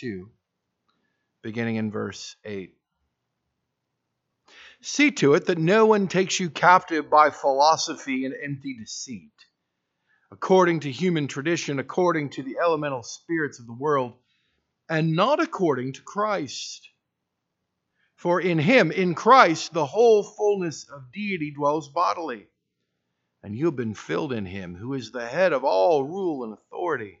2, beginning in verse 8. See to it that no one takes you captive by philosophy and empty deceit, according to human tradition, according to the elemental spirits of the world, and not according to Christ. For in him, in Christ, the whole fullness of deity dwells bodily. And you have been filled in him, who is the head of all rule and authority.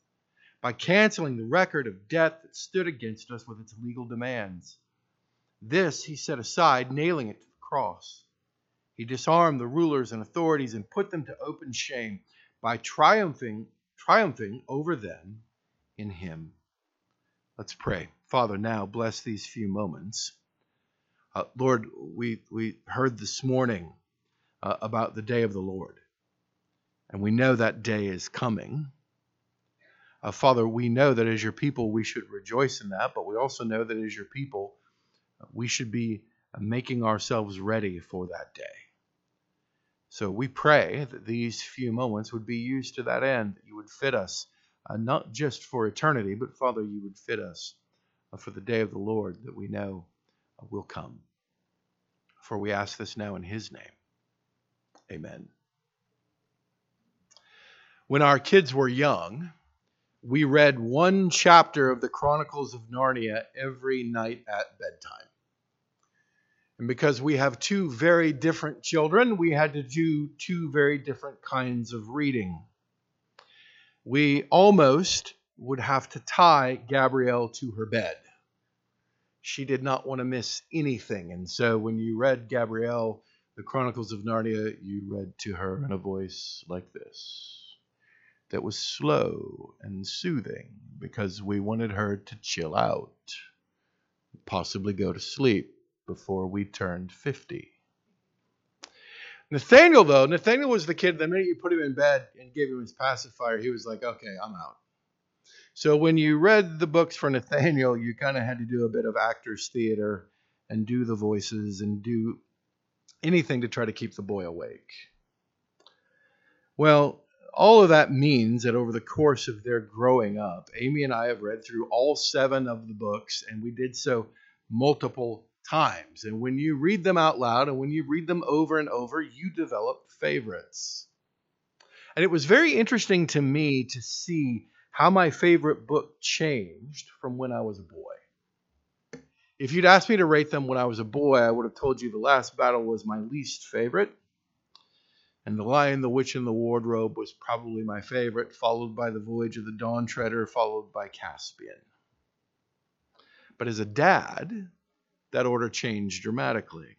by canceling the record of debt that stood against us with its legal demands. This he set aside, nailing it to the cross. He disarmed the rulers and authorities and put them to open shame by triumphing triumphing over them in him. Let's pray. Father, now bless these few moments. Uh, Lord, we, we heard this morning uh, about the day of the Lord, and we know that day is coming. Uh, Father, we know that as your people we should rejoice in that, but we also know that as your people uh, we should be uh, making ourselves ready for that day. So we pray that these few moments would be used to that end, that you would fit us, uh, not just for eternity, but Father, you would fit us for the day of the Lord that we know will come. For we ask this now in his name. Amen. When our kids were young, we read one chapter of the Chronicles of Narnia every night at bedtime. And because we have two very different children, we had to do two very different kinds of reading. We almost would have to tie Gabrielle to her bed. She did not want to miss anything. And so when you read Gabrielle, the Chronicles of Narnia, you read to her in a voice like this that was slow and soothing because we wanted her to chill out, possibly go to sleep before we turned 50. Nathaniel, though, Nathaniel was the kid, the minute you put him in bed and gave him his pacifier, he was like, okay, I'm out. So when you read the books for Nathaniel, you kind of had to do a bit of actors theater and do the voices and do anything to try to keep the boy awake. Well, all of that means that over the course of their growing up, Amy and I have read through all seven of the books, and we did so multiple times. And when you read them out loud and when you read them over and over, you develop favorites. And it was very interesting to me to see how my favorite book changed from when I was a boy. If you'd asked me to rate them when I was a boy, I would have told you The Last Battle was my least favorite. And The Lion, the Witch, and the Wardrobe was probably my favorite, followed by The Voyage of the Dawn Treader, followed by Caspian. But as a dad, that order changed dramatically.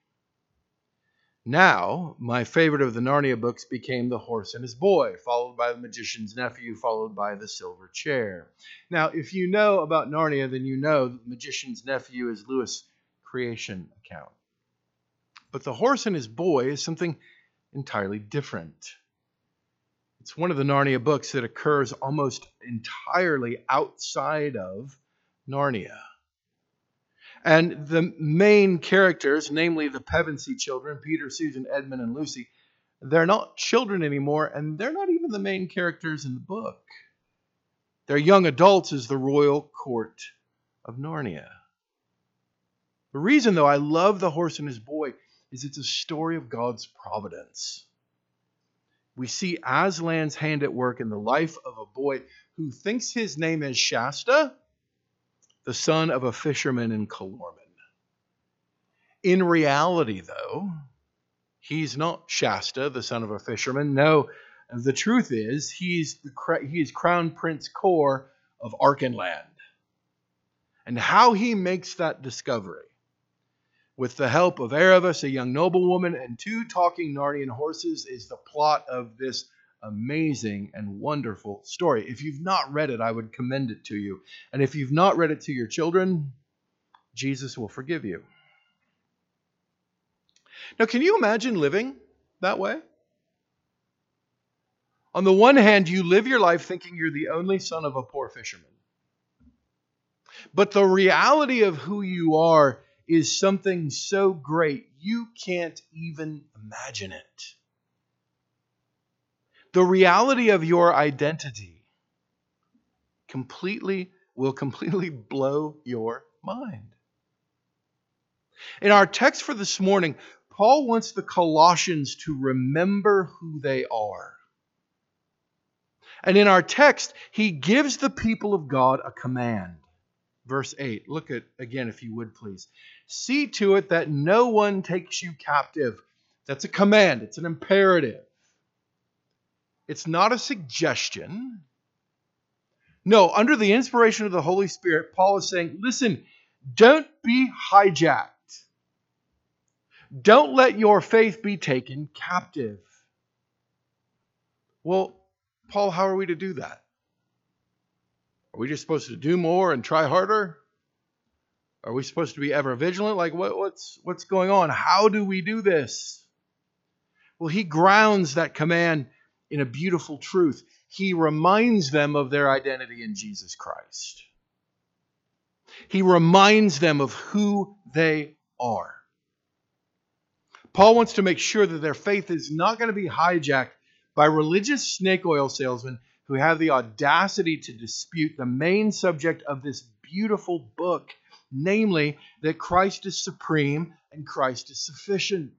Now, my favorite of the Narnia books became The Horse and His Boy, followed by The Magician's Nephew, followed by The Silver Chair. Now, if you know about Narnia, then you know that The Magician's Nephew is Lewis' creation account. But The Horse and His Boy is something entirely different. It's one of the Narnia books that occurs almost entirely outside of Narnia. And the main characters, namely the Pevensie children, Peter, Susan, Edmund, and Lucy, they're not children anymore, and they're not even the main characters in the book. They're young adults as the royal court of Narnia. The reason, though, I love The Horse and His Boy is it's a story of God's providence. We see Aslan's hand at work in the life of a boy who thinks his name is Shasta, the son of a fisherman in Calormen. In reality, though, he's not Shasta, the son of a fisherman. No, the truth is he's the he's Crown Prince Cor of Archenland. And how he makes that discovery, with the help of Aravis, a young noblewoman, and two talking Narnian horses, is the plot of this amazing and wonderful story. If you've not read it, I would commend it to you. And if you've not read it to your children, Jesus will forgive you. Now, can you imagine living that way? On the one hand, you live your life thinking you're the only son of a poor fisherman. But the reality of who you are is something so great, you can't even imagine it. The reality of your identity completely will completely blow your mind. In our text for this morning, Paul wants the Colossians to remember who they are. And in our text, he gives the people of God a command. Verse 8, look at again, if you would please. See to it that no one takes you captive. That's a command, it's an imperative. It's not a suggestion. No, under the inspiration of the Holy Spirit, Paul is saying, listen, don't be hijacked. Don't let your faith be taken captive. Well, Paul, how are we to do that? Are we just supposed to do more and try harder? Are we supposed to be ever vigilant? Like what, what's what's going on? How do we do this? Well, he grounds that command in a beautiful truth. He reminds them of their identity in Jesus Christ. He reminds them of who they are. Paul wants to make sure that their faith is not going to be hijacked by religious snake oil salesmen who have the audacity to dispute the main subject of this beautiful book, namely that Christ is supreme and Christ is sufficient.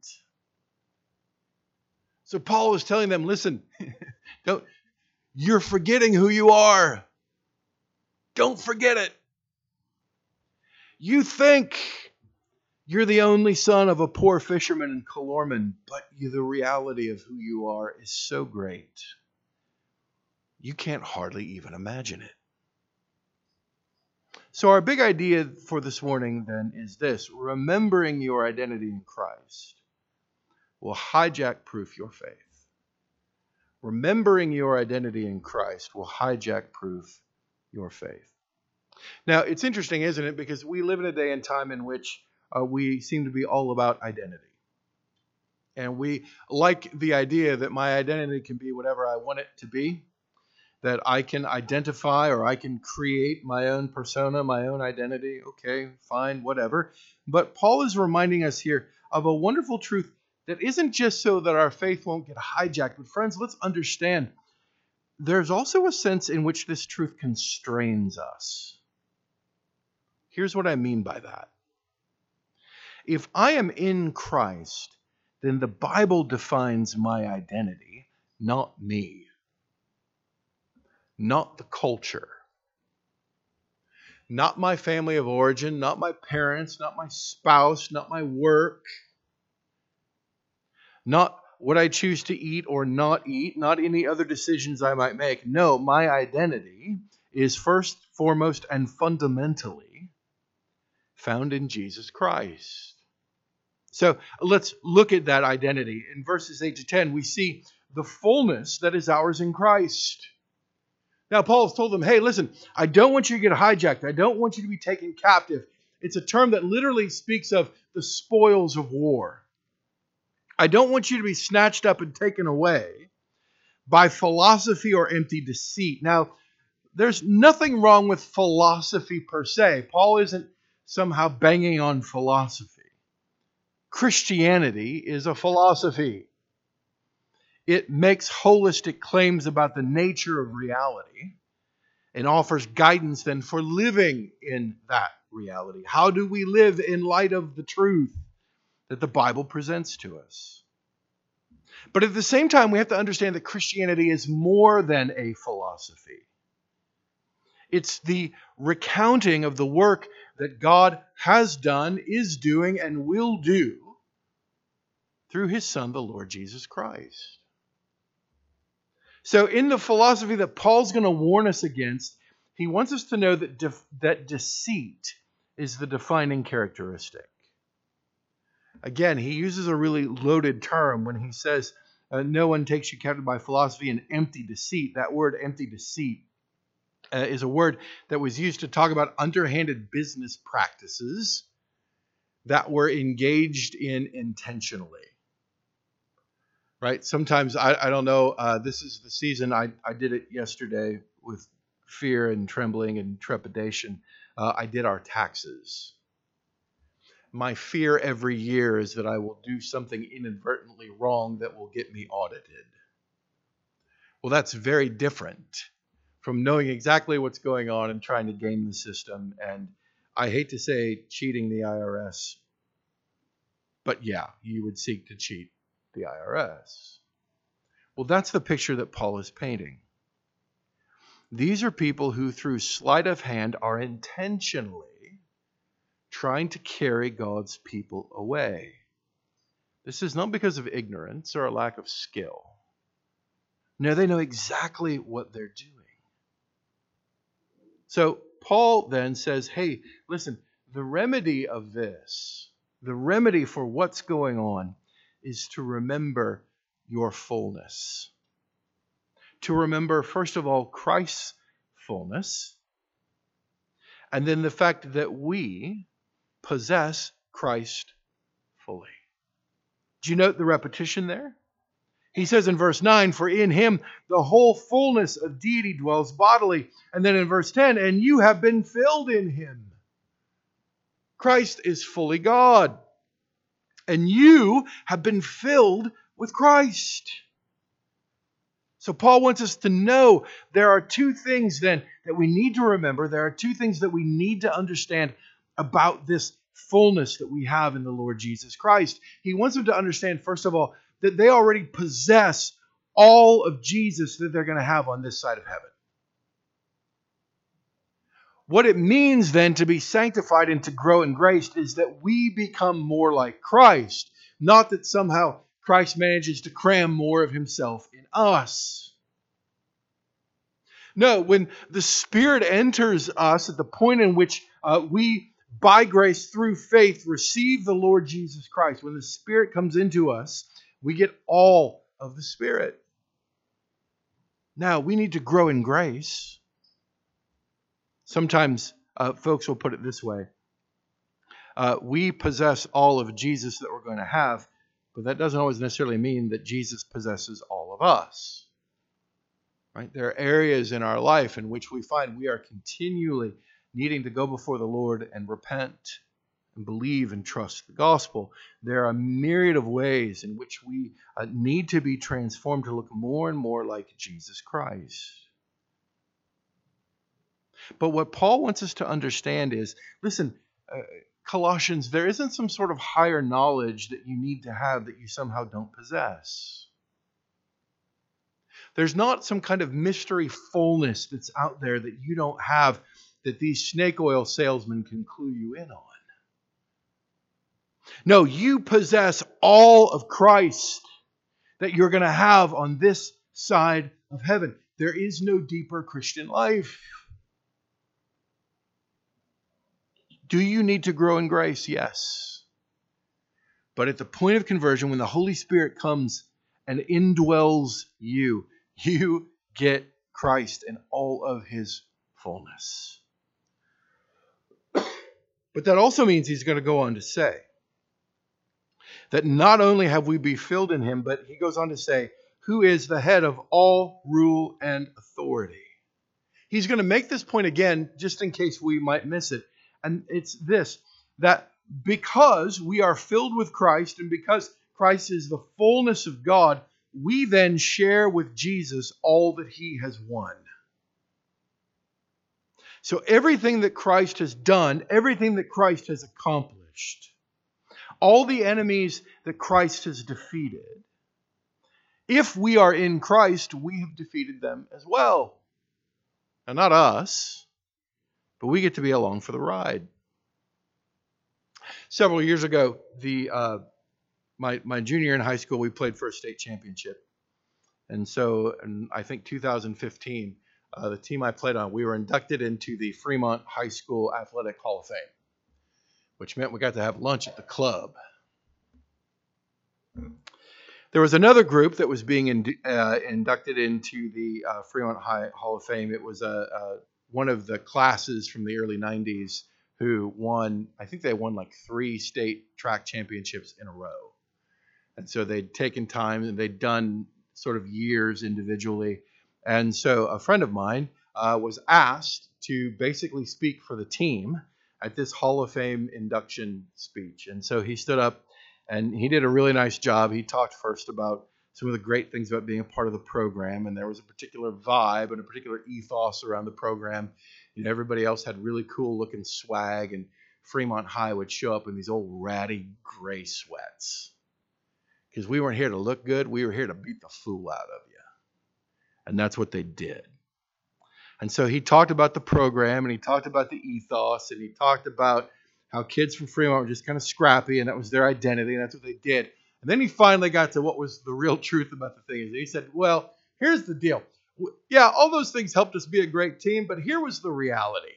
So Paul is telling them, listen, don't you're forgetting who you are. Don't forget it. You think you're the only son of a poor fisherman in Calormen, but the reality of who you are is so great. You can't hardly even imagine it. So, our big idea for this morning then is this remembering your identity in Christ will hijack proof your faith. Remembering your identity in Christ will hijack proof your faith. Now, it's interesting, isn't it? Because we live in a day and time in which uh, we seem to be all about identity. And we like the idea that my identity can be whatever I want it to be, that I can identify or I can create my own persona, my own identity. Okay, fine, whatever. But Paul is reminding us here of a wonderful truth that isn't just so that our faith won't get hijacked, but friends, let's understand there's also a sense in which this truth constrains us. Here's what I mean by that if I am in Christ, then the Bible defines my identity, not me, not the culture, not my family of origin, not my parents, not my spouse, not my work, not what I choose to eat or not eat, not any other decisions I might make. No, my identity is first, foremost, and fundamentally found in Jesus Christ. So let's look at that identity. In verses 8 to 10, we see the fullness that is ours in Christ. Now, Paul's told them, hey, listen, I don't want you to get hijacked. I don't want you to be taken captive. It's a term that literally speaks of the spoils of war. I don't want you to be snatched up and taken away by philosophy or empty deceit. Now, there's nothing wrong with philosophy per se. Paul isn't somehow banging on philosophy. Christianity is a philosophy. It makes holistic claims about the nature of reality and offers guidance then for living in that reality. How do we live in light of the truth that the Bible presents to us? But at the same time, we have to understand that Christianity is more than a philosophy. It's the recounting of the work that God has done, is doing, and will do through his Son, the Lord Jesus Christ. So, in the philosophy that Paul's going to warn us against, he wants us to know that, that deceit is the defining characteristic. Again, he uses a really loaded term when he says uh, no one takes you captive by philosophy and empty deceit. That word, empty deceit, uh, is a word that was used to talk about underhanded business practices that were engaged in intentionally. Right? Sometimes, I, I don't know, uh, this is the season, I, I did it yesterday with fear and trembling and trepidation. Uh, I did our taxes. My fear every year is that I will do something inadvertently wrong that will get me audited. Well, that's very different from knowing exactly what's going on and trying to game the system. And I hate to say cheating the IRS, but yeah, you would seek to cheat the IRS. Well, that's the picture that Paul is painting. These are people who, through sleight of hand, are intentionally trying to carry God's people away. This is not because of ignorance or a lack of skill. No, they know exactly what they're doing. So Paul then says, hey, listen, the remedy of this, the remedy for what's going on, is to remember your fullness. To remember, first of all, Christ's fullness, and then the fact that we possess Christ fully. Do you note the repetition there? He says in verse 9, For in him the whole fullness of deity dwells bodily. And then in verse 10, And you have been filled in him. Christ is fully God. And you have been filled with Christ. So Paul wants us to know there are two things then that we need to remember. There are two things that we need to understand about this fullness that we have in the Lord Jesus Christ. He wants them to understand, first of all, that they already possess all of Jesus that they're going to have on this side of heaven. What it means then to be sanctified and to grow in grace is that we become more like Christ, not that somehow Christ manages to cram more of himself in us. No, when the Spirit enters us at the point in which uh, we, by grace through faith, receive the Lord Jesus Christ, when the Spirit comes into us, we get all of the Spirit. Now, we need to grow in grace. Sometimes uh, folks will put it this way uh, We possess all of Jesus that we're going to have, but that doesn't always necessarily mean that Jesus possesses all of us. Right? There are areas in our life in which we find we are continually needing to go before the Lord and repent and believe and trust the gospel. There are a myriad of ways in which we uh, need to be transformed to look more and more like Jesus Christ. But what Paul wants us to understand is listen, uh, Colossians, there isn't some sort of higher knowledge that you need to have that you somehow don't possess. There's not some kind of mystery fullness that's out there that you don't have that these snake oil salesmen can clue you in on. No, you possess all of Christ that you're going to have on this side of heaven. There is no deeper Christian life. Do you need to grow in grace? Yes. But at the point of conversion, when the Holy Spirit comes and indwells you, you get Christ and all of his fullness. But that also means he's going to go on to say, that not only have we be filled in him, but he goes on to say, who is the head of all rule and authority. He's going to make this point again, just in case we might miss it. And it's this that because we are filled with Christ and because Christ is the fullness of God, we then share with Jesus all that he has won. So everything that Christ has done, everything that Christ has accomplished, all the enemies that Christ has defeated. If we are in Christ, we have defeated them as well. Now, not us, but we get to be along for the ride. Several years ago, the uh, my my junior in high school, we played for a state championship, and so in, I think 2015, uh, the team I played on, we were inducted into the Fremont High School Athletic Hall of Fame which meant we got to have lunch at the club. There was another group that was being in, uh, inducted into the uh, Fremont High Hall of Fame. It was a, a, one of the classes from the early 90s who won, I think they won like three state track championships in a row. And so they'd taken time and they'd done sort of years individually. And so a friend of mine uh, was asked to basically speak for the team at this Hall of Fame induction speech. And so he stood up and he did a really nice job. He talked first about some of the great things about being a part of the program, and there was a particular vibe and a particular ethos around the program. You know, everybody else had really cool looking swag, and Fremont High would show up in these old ratty gray sweats. Because we weren't here to look good, we were here to beat the fool out of you. And that's what they did. And so he talked about the program and he talked about the ethos and he talked about how kids from Fremont were just kind of scrappy and that was their identity and that's what they did. And then he finally got to what was the real truth about the thing. Is he said, "Well, here's the deal. Yeah, all those things helped us be a great team, but here was the reality.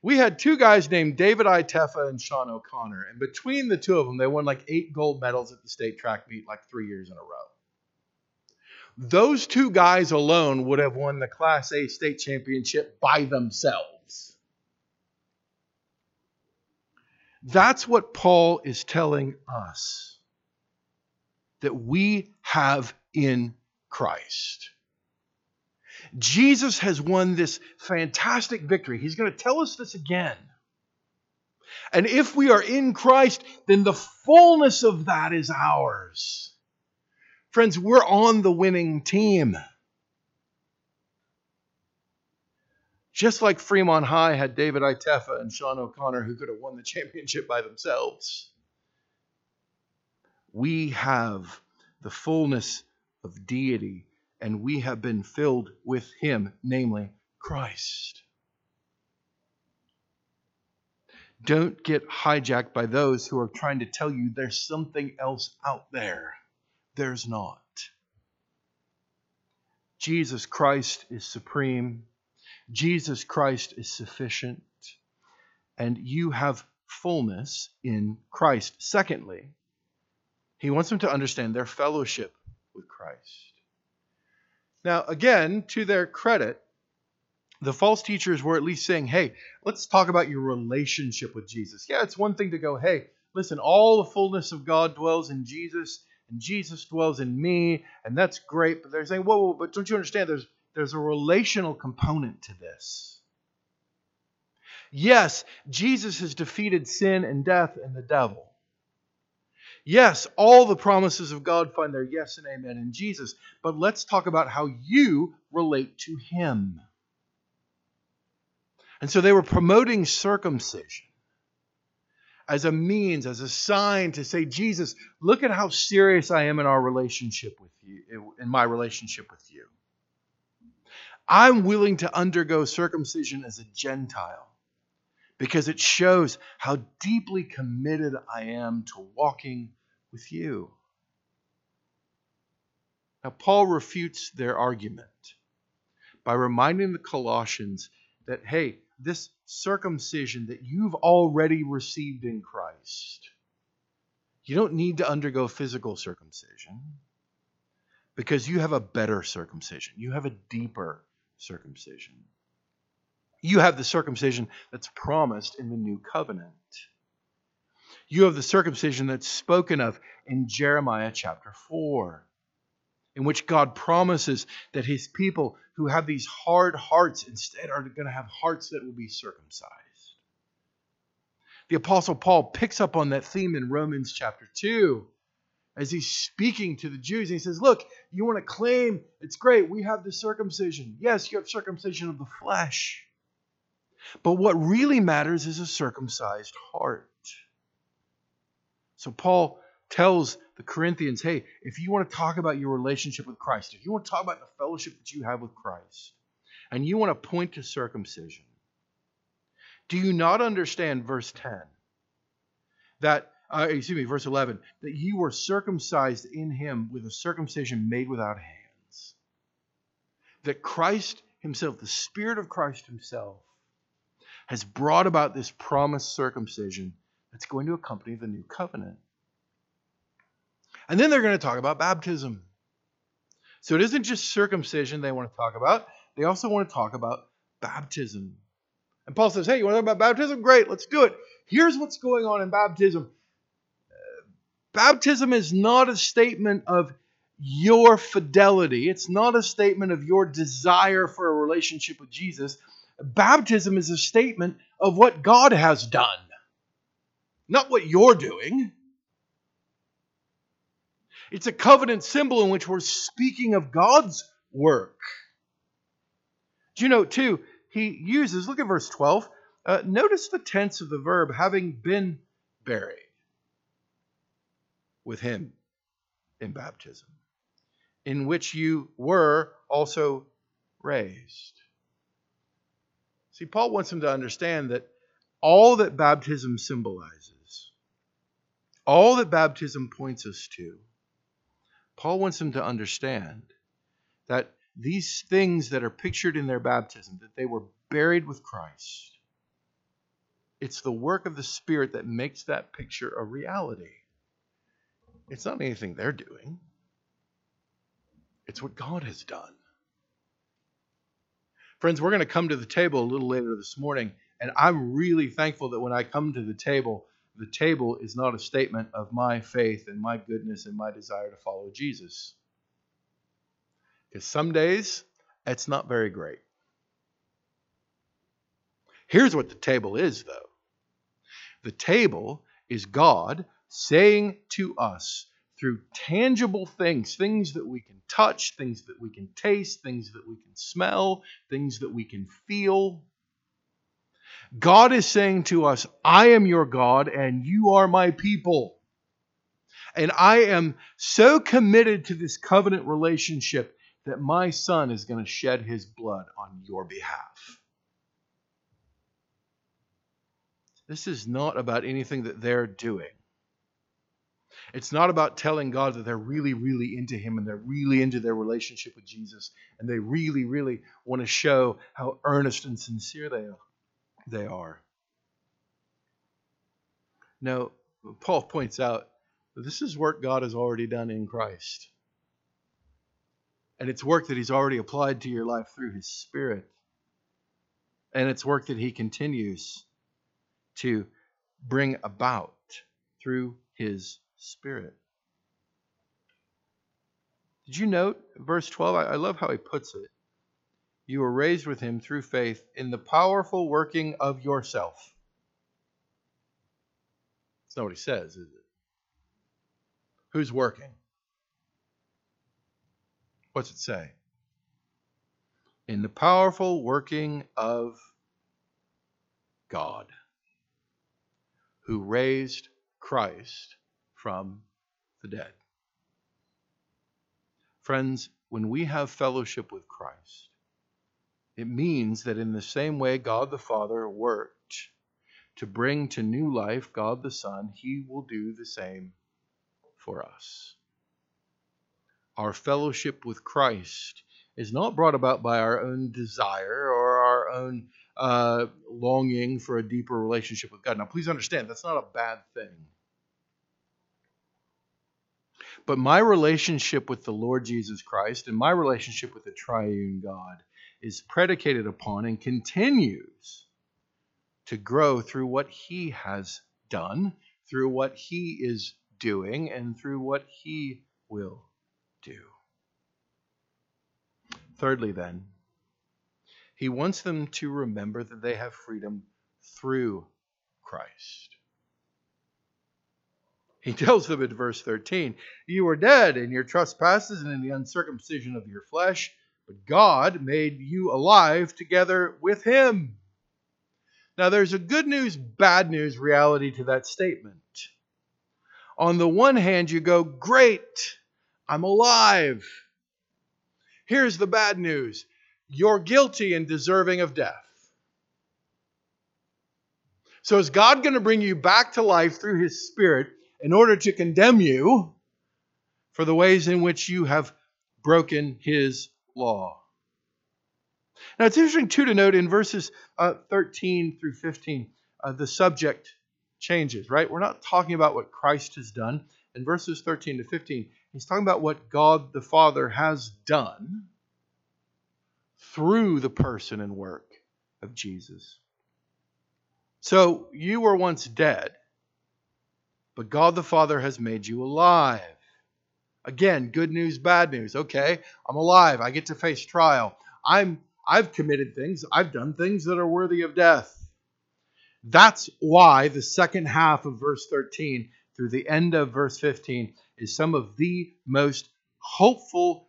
We had two guys named David Itefa and Sean O'Connor, and between the two of them, they won like eight gold medals at the state track meet like three years in a row. Those two guys alone would have won the Class A state championship by themselves. That's what Paul is telling us that we have in Christ. Jesus has won this fantastic victory. He's going to tell us this again. And if we are in Christ, then the fullness of that is ours. Friends, we're on the winning team. Just like Fremont High had David Itefa and Sean O'Connor who could have won the championship by themselves, we have the fullness of deity and we have been filled with Him, namely Christ. Don't get hijacked by those who are trying to tell you there's something else out there. There's not. Jesus Christ is supreme. Jesus Christ is sufficient, and you have fullness in Christ. Secondly, he wants them to understand their fellowship with Christ. Now, again, to their credit, the false teachers were at least saying, hey, let's talk about your relationship with Jesus. Yeah, it's one thing to go, hey, listen, all the fullness of God dwells in Jesus, and Jesus dwells in me, and that's great. But they're saying, whoa, whoa, but don't you understand? There's there's a relational component to this. Yes, Jesus has defeated sin and death and the devil. Yes, all the promises of God find their yes and amen in Jesus. But let's talk about how you relate to Him. And so they were promoting circumcision as a means, as a sign to say, Jesus, look at how serious I am in our relationship with you, in my relationship with you. I'm willing to undergo circumcision as a Gentile because it shows how deeply committed I am to walking with you. Now, Paul refutes their argument by reminding the Colossians that, hey, this circumcision that you've already received in Christ, you don't need to undergo physical circumcision because you have a better circumcision. You have a deeper circumcision. You have the circumcision that's promised in the new covenant. You have the circumcision that's spoken of in Jeremiah chapter 4, in which God promises that his people who have these hard hearts instead are going to have hearts that will be circumcised. The Apostle Paul picks up on that theme in Romans chapter 2 as he's speaking to the Jews. He says, Look, you want to claim it's great, we have the circumcision. Yes, you have circumcision of the flesh. But what really matters is a circumcised heart. So Paul tells the Corinthians, hey, if you want to talk about your relationship with Christ, if you want to talk about the fellowship that you have with Christ, and you want to point to circumcision, do you not understand verse 10? That uh, excuse me, verse 11, that you were circumcised in him with a circumcision made without hands. That Christ himself, the Spirit of Christ himself, has brought about this promised circumcision that's going to accompany the new covenant. And then they're going to talk about baptism. So it isn't just circumcision they want to talk about, they also want to talk about baptism. And Paul says, Hey, you want to talk about baptism? Great, let's do it. Here's what's going on in baptism uh, baptism is not a statement of your fidelity, it's not a statement of your desire for a relationship with Jesus. Baptism is a statement of what God has done, not what you're doing. It's a covenant symbol in which we're speaking of God's work. Do you know, too, he uses, look at verse 12. Uh, notice the tense of the verb, having been buried with him in baptism, in which you were also raised. See, Paul wants them to understand that all that baptism symbolizes, all that baptism points us to, Paul wants them to understand that these things that are pictured in their baptism, that they were buried with Christ, it's the work of the Spirit that makes that picture a reality. It's not anything they're doing, it's what God has done. Friends, we're going to come to the table a little later this morning, and I'm really thankful that when I come to the table, the table is not a statement of my faith and my goodness and my desire to follow Jesus. Because some days, it's not very great. Here's what the table is, though the table is God saying to us through tangible things, things that we can touch, things that we can taste, things that we can smell, things that we can feel God is saying to us, I am your God and you are my people. And I am so committed to this covenant relationship that my son is going to shed his blood on your behalf. This is not about anything that they're doing. It's not about telling God that they're really, really into Him and they're really into their relationship with Jesus and they really, really want to show how earnest and sincere they are they are. Now, Paul points out this is work God has already done in Christ. And it's work that He's already applied to your life through His Spirit. And it's work that He continues to bring about through His Spirit. Did you note verse 12? I, love how he puts it you were raised with him through faith in the powerful working of yourself. That's not what he says, is it? Who's working? What's it say? In the powerful working of God, who raised Christ from the dead. Friends, when we have fellowship with Christ, it means that in the same way God the Father worked to bring to new life God the Son, he will do the same for us. Our fellowship with Christ is not brought about by our own desire or our own uh, longing for a deeper relationship with God. Now, please understand, that's not a bad thing. But my relationship with the Lord Jesus Christ and my relationship with the triune God is predicated upon and continues to grow through what he has done, through what he is doing, and through what he will do. Thirdly, then, he wants them to remember that they have freedom through Christ. He tells them in verse 13, You were dead in your trespasses and in the uncircumcision of your flesh but God made you alive together with him. Now, there's a good news, bad news reality to that statement. On the one hand, you go, Great, I'm alive. Here's the bad news you're guilty and deserving of death. So, is God going to bring you back to life through His Spirit in order to condemn you for the ways in which you have broken His law. Now, it's interesting, too, to note in verses uh, 13 through 15, uh, the subject changes, right? We're not talking about what Christ has done. In verses 13 to 15, he's talking about what God the Father has done through the person and work of Jesus. So you were once dead, but God the Father has made you alive. Again, good news, bad news. Okay, I'm alive. I get to face trial. I'm I've committed things. I've done things that are worthy of death. That's why the second half of verse 13 through the end of verse 15 is some of the most hopeful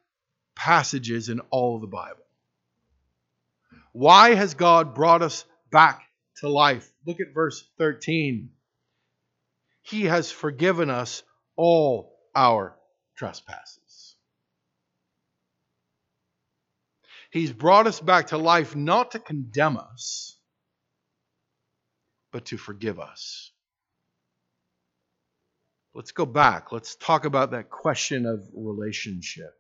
passages in all of the Bible. Why has God brought us back to life? Look at verse 13. He has forgiven us all our trespasses. He's brought us back to life not to condemn us, but to forgive us. Let's go back. Let's talk about that question of relationship.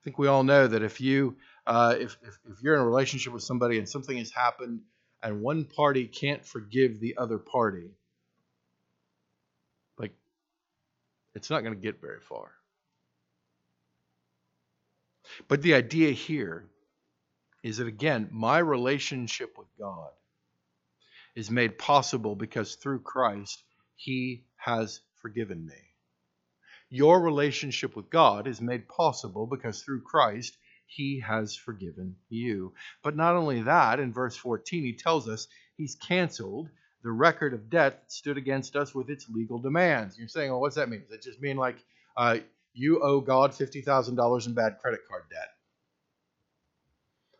I think we all know that if you uh, if, if, if you're in a relationship with somebody and something has happened and one party can't forgive the other party, like it's not going to get very far. But the idea here is that again, my relationship with God is made possible because through Christ, He has forgiven me. Your relationship with God is made possible because through Christ, He has forgiven you. But not only that, in verse 14, He tells us He's canceled the record of debt that stood against us with its legal demands. You're saying, well, what's that mean? Does it just mean like uh, you owe God $50,000 in bad credit card debt?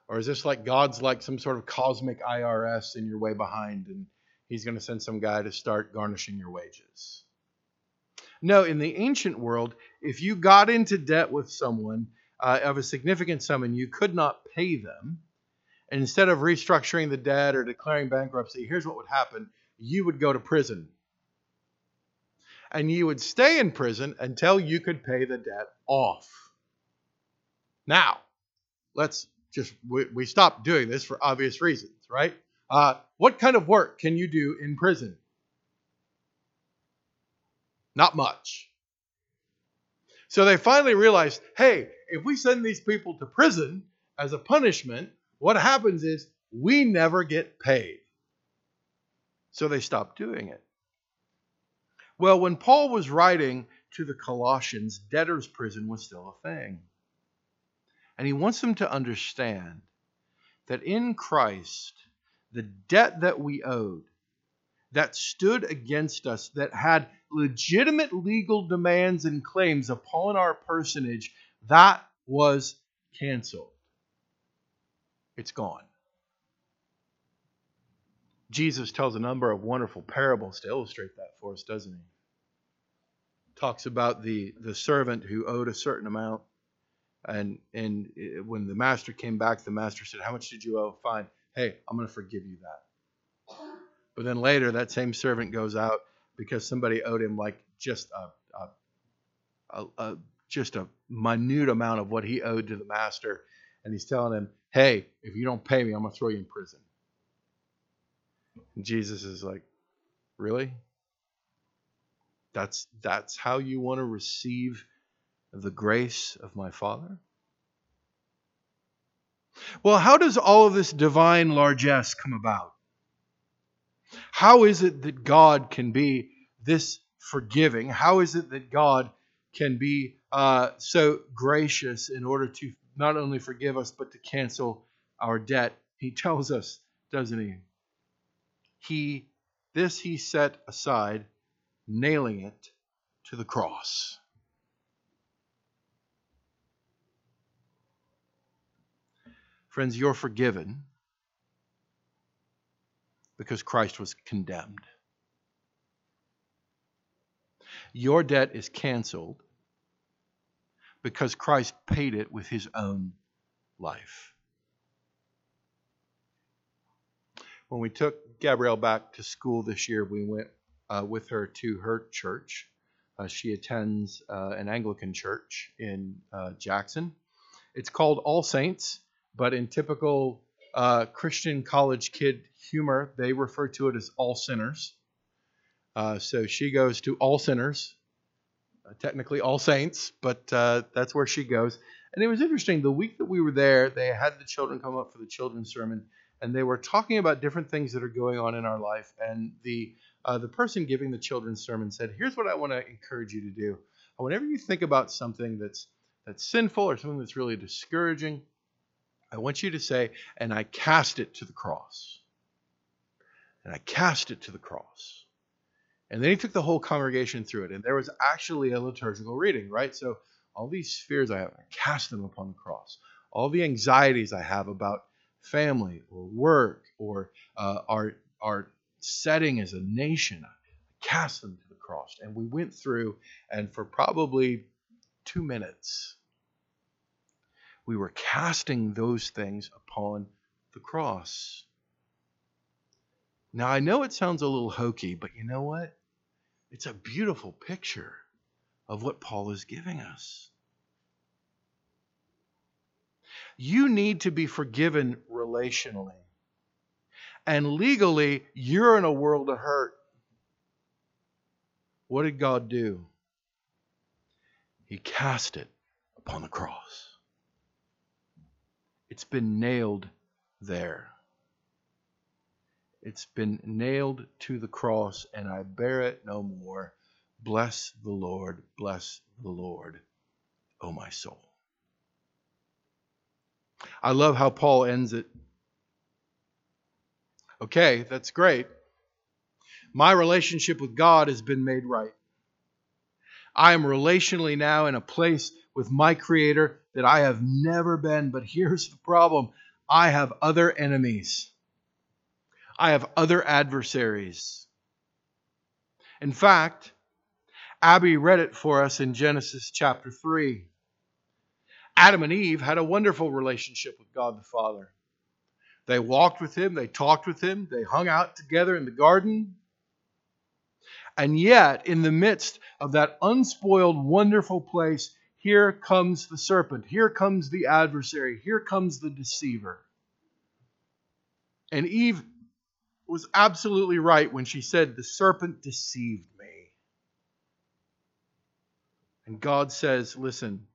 Or is this like God's like some sort of cosmic IRS and you're way behind and he's going to send some guy to start garnishing your wages? No, in the ancient world, if you got into debt with someone uh, of a significant sum and you could not pay them, instead of restructuring the debt or declaring bankruptcy, here's what would happen you would go to prison. And you would stay in prison until you could pay the debt off. Now, let's just we, we stopped doing this for obvious reasons, right? Uh, what kind of work can you do in prison? Not much. So they finally realized hey, if we send these people to prison as a punishment, what happens is we never get paid. So they stopped doing it. Well, when Paul was writing to the Colossians, debtor's prison was still a thing. And he wants them to understand that in Christ, the debt that we owed, that stood against us, that had legitimate legal demands and claims upon our personage, that was canceled. It's gone. Jesus tells a number of wonderful parables to illustrate that for us, doesn't he? Talks about the, the servant who owed a certain amount and and when the master came back, the master said, "How much did you owe?" Fine. Hey, I'm going to forgive you that. But then later, that same servant goes out because somebody owed him like just a, a, a, a just a minute amount of what he owed to the master, and he's telling him, "Hey, if you don't pay me, I'm going to throw you in prison." And Jesus is like, "Really? That's that's how you want to receive the grace of my Father? Well, how does all of this divine largesse come about? How is it that God can be this forgiving? How is it that God can be uh, so gracious in order to not only forgive us, but to cancel our debt? He tells us, doesn't he? He, this he set aside, nailing it to the cross. Friends, you're forgiven because Christ was condemned. Your debt is canceled because Christ paid it with his own life. When we took Gabrielle back to school this year, we went uh, with her to her church. Uh, she attends uh, an Anglican church in uh, Jackson. It's called All Saints. But in typical uh, Christian college kid humor, they refer to it as all sinners. Uh, so she goes to All Sinners, technically All Saints, but uh, that's where she goes. And it was interesting. The week that we were there, they had the children come up for the children's sermon, and they were talking about different things that are going on in our life. And the uh, the person giving the children's sermon said, "Here's what I want to encourage you to do. Whenever you think about something that's that's sinful or something that's really discouraging, I want you to say, and I cast it to the cross. And I cast it to the cross. And then he took the whole congregation through it. And there was actually a liturgical reading, right? So all these fears I have, I cast them upon the cross. All the anxieties I have about family or work or uh, our, our setting as a nation, I cast them to the cross. And we went through, and for probably two minutes, we were casting those things upon the cross. Now, I know it sounds a little hokey, but you know what? It's a beautiful picture of what Paul is giving us. You need to be forgiven relationally. And legally, you're in a world of hurt. What did God do? He cast it upon the cross. It's been nailed there. It's been nailed to the cross, and I bear it no more. Bless the Lord, bless the Lord, O oh my soul. I love how Paul ends it. Okay, that's great. My relationship with God has been made right. I am relationally now in a place with my Creator that I have never been. But here's the problem I have other enemies, I have other adversaries. In fact, Abby read it for us in Genesis chapter 3. Adam and Eve had a wonderful relationship with God the Father. They walked with Him, they talked with Him, they hung out together in the garden. And yet, in the midst of that unspoiled, wonderful place, here comes the serpent. Here comes the adversary. Here comes the deceiver. And Eve was absolutely right when she said, The serpent deceived me. And God says, Listen,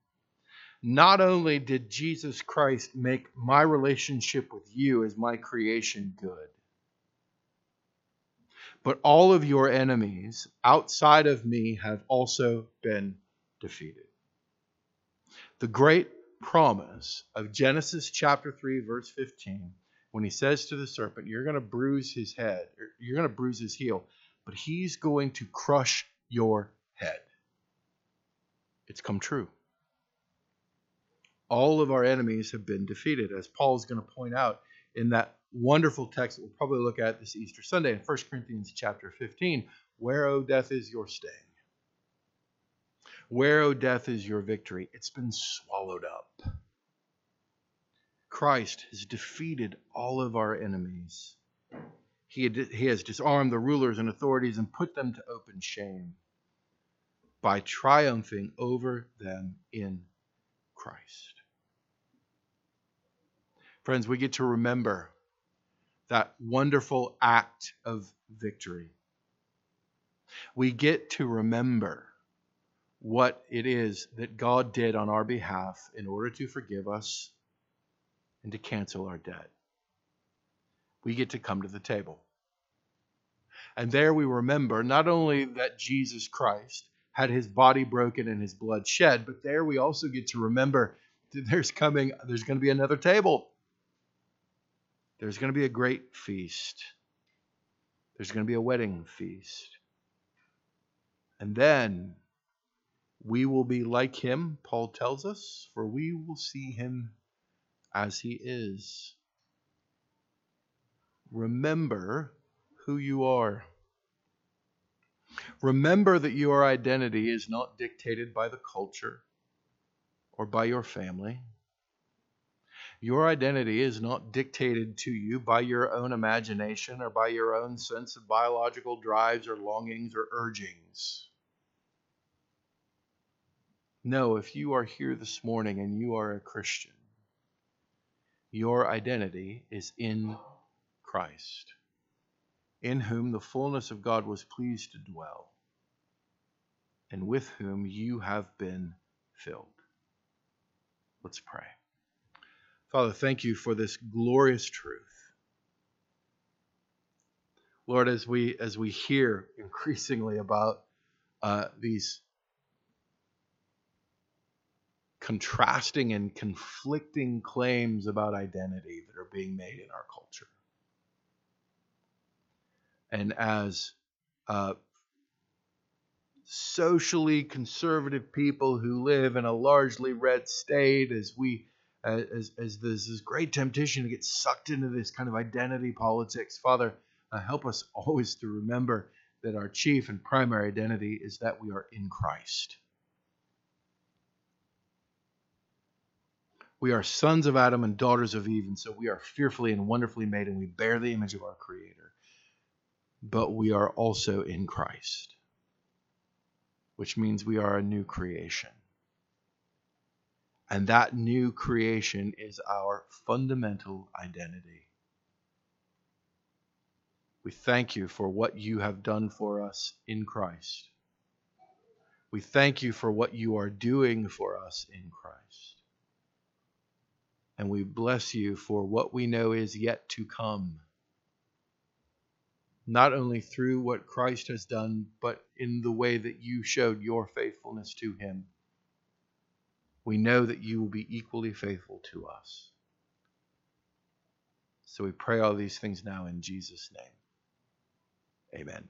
not only did Jesus Christ make my relationship with you as my creation good, but all of your enemies outside of me have also been defeated the great promise of Genesis chapter 3, verse 15, when he says to the serpent, You're going to bruise his head, you're going to bruise his heel, but he's going to crush your head. It's come true. All of our enemies have been defeated, as Paul is going to point out in that wonderful text that we'll probably look at this Easter Sunday in 1 Corinthians chapter 15. Where, O death, is your sting? Where, O death, is your victory? It's been swallowed up. Christ has defeated all of our enemies. He, had, he has disarmed the rulers and authorities and put them to open shame by triumphing over them in Christ. Friends, we get to remember that wonderful act of victory. We get to remember what it is that God did on our behalf in order to forgive us and to cancel our debt. We get to come to the table. And there we remember not only that Jesus Christ had his body broken and his blood shed, but there we also get to remember that there's coming, there's going to be another table. There's going to be a great feast. There's going to be a wedding feast. And then we will be like him, Paul tells us, for we will see him as he is. Remember who you are. Remember that your identity is not dictated by the culture or by your family. Your identity is not dictated to you by your own imagination or by your own sense of biological drives or longings or urgings. No, if you are here this morning and you are a Christian, your identity is in Christ. in whom the fullness of God was pleased to dwell, and with whom you have been filled. Let's pray. Father, thank you for this glorious truth. Lord, as we as we hear increasingly about uh, these contrasting and conflicting claims about identity that are being made in our culture, and as uh, socially conservative people who live in a largely red state, as we as, as there's this great temptation to get sucked into this kind of identity politics, Father, uh, help us always to remember that our chief and primary identity is that we are in Christ. We are sons of Adam and daughters of Eve, and so we are fearfully and wonderfully made, and we bear the image of our Creator. But we are also in Christ, which means we are a new creation. And that new creation is our fundamental identity. We thank you for what you have done for us in Christ. We thank you for what you are doing for us in Christ. And we bless you for what we know is yet to come. Not only through what Christ has done, but in the way that you showed your faithfulness to him. We know that you will be equally faithful to us. So we pray all these things now in Jesus' name. Amen.